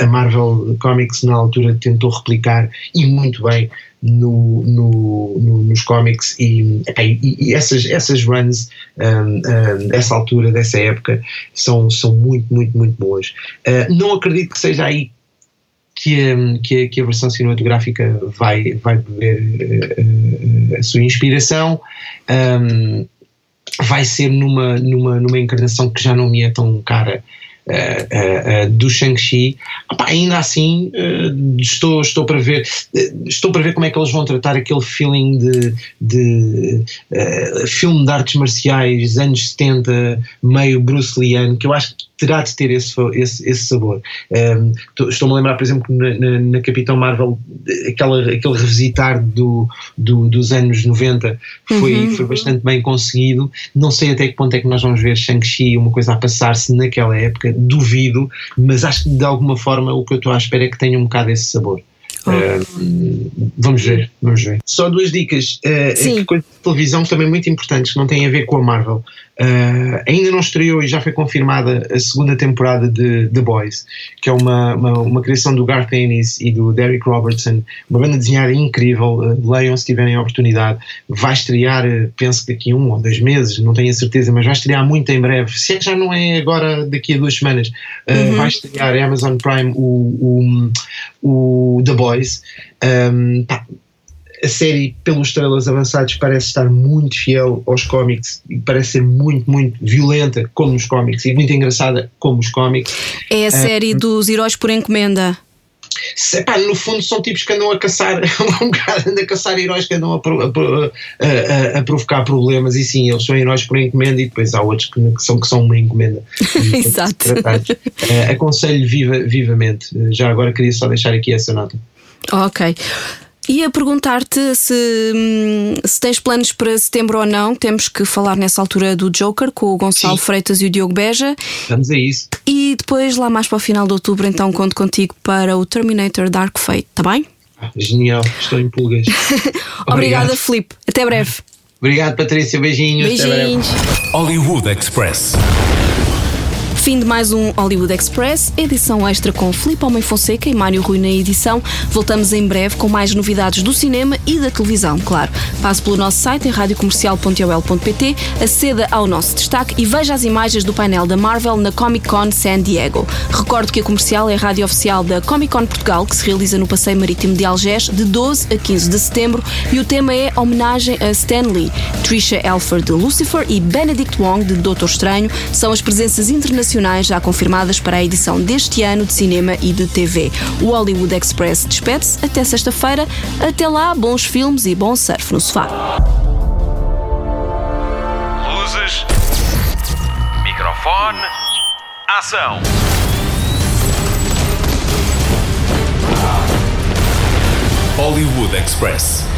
a Marvel Comics na altura tentou replicar e muito bem no, no, no, nos cómics e, e, e, essas, essas runs um, um, dessa altura, dessa época, são, são muito, muito, muito boas. Uh, não acredito que seja aí que a, que a, que a versão cinematográfica vai, vai beber uh, a sua inspiração. Um, vai ser numa, numa, numa encarnação que já não me é tão cara uh, uh, do Shang-Chi. Ainda assim, estou, estou, para ver, estou para ver como é que eles vão tratar aquele feeling de, de filme de artes marciais, anos 70, meio Bruce Lee, que eu acho que terá de ter esse, esse, esse sabor. Um, Estou-me a lembrar, por exemplo, na, na, na, Capitão Marvel, aquela, aquele revisitar do, do, dos anos 90 foi, uhum. foi bastante bem conseguido. Não sei até que ponto é que nós vamos ver Shang-Chi, uma coisa a passar-se naquela época, duvido, mas acho que de alguma forma o que eu estou à espera é que tenha um bocado esse sabor. Uh, vamos ver, vamos ver. Só duas dicas. Uh, coisas de televisão também muito importantes que não têm a ver com a Marvel. Uh, ainda não estreou e já foi confirmada a segunda temporada de The Boys, que é uma, uma, uma criação do Garth Ennis e do Derek Robertson, uma banda desenhada incrível. Uh, leiam se tiverem a oportunidade. Vai estrear, uh, penso que daqui a um ou dois meses, não tenho a certeza, mas vai estrear muito em breve. Se é que já não é agora, daqui a duas semanas, uhum. vai estrear a Amazon Prime o, o, o The Boys. Um, pá, a série, pelos estrelas avançados, parece estar muito fiel aos cómics e parece ser muito, muito violenta, como os cómics, e muito engraçada, como os cómics. É a série uh, dos heróis por encomenda. Se, pá, no fundo são tipos que andam a caçar um bocado andam a caçar heróis que andam a, a, a, a, provocar problemas e sim, eles são heróis por encomenda e depois há outros que, que são, que são uma encomenda. Exato. Uh, aconselho viva, vivamente. Já agora queria só deixar aqui essa nota. Ok Ia perguntar-te se, hum, se tens planos para setembro ou não. Temos que falar nessa altura do Joker com o Gonçalo Sim. Freitas e o Diogo Beja. Vamos a isso. E depois, lá mais para o final de outubro, então conto contigo para o Terminator Dark Fate, está bem? Ah, genial, estou em pulgas. Obrigada, Filipe. Até breve. Obrigado, Patrícia. Beijinhos. Beijinhos. Hollywood Express. Fim de mais um Hollywood Express, edição extra com Filipe Homem Fonseca e Mário Rui na edição. Voltamos em breve com mais novidades do cinema e da televisão, claro. Passe pelo nosso site em radiocomercial.ol.pt, aceda ao nosso destaque e veja as imagens do painel da Marvel na Comic Con San Diego. Recordo que a comercial é a rádio oficial da Comic Con Portugal, que se realiza no Passeio Marítimo de Algés de 12 a 15 de setembro e o tema é homenagem a Stan Lee. Trisha Elfer de Lucifer e Benedict Wong de Doutor Estranho são as presenças internacionais nacionais já confirmadas para a edição deste ano de cinema e de TV. O Hollywood Express despede-se até sexta-feira. Até lá, bons filmes e bom surf no sofá. Luzes. Microfone. Ação. Hollywood Express.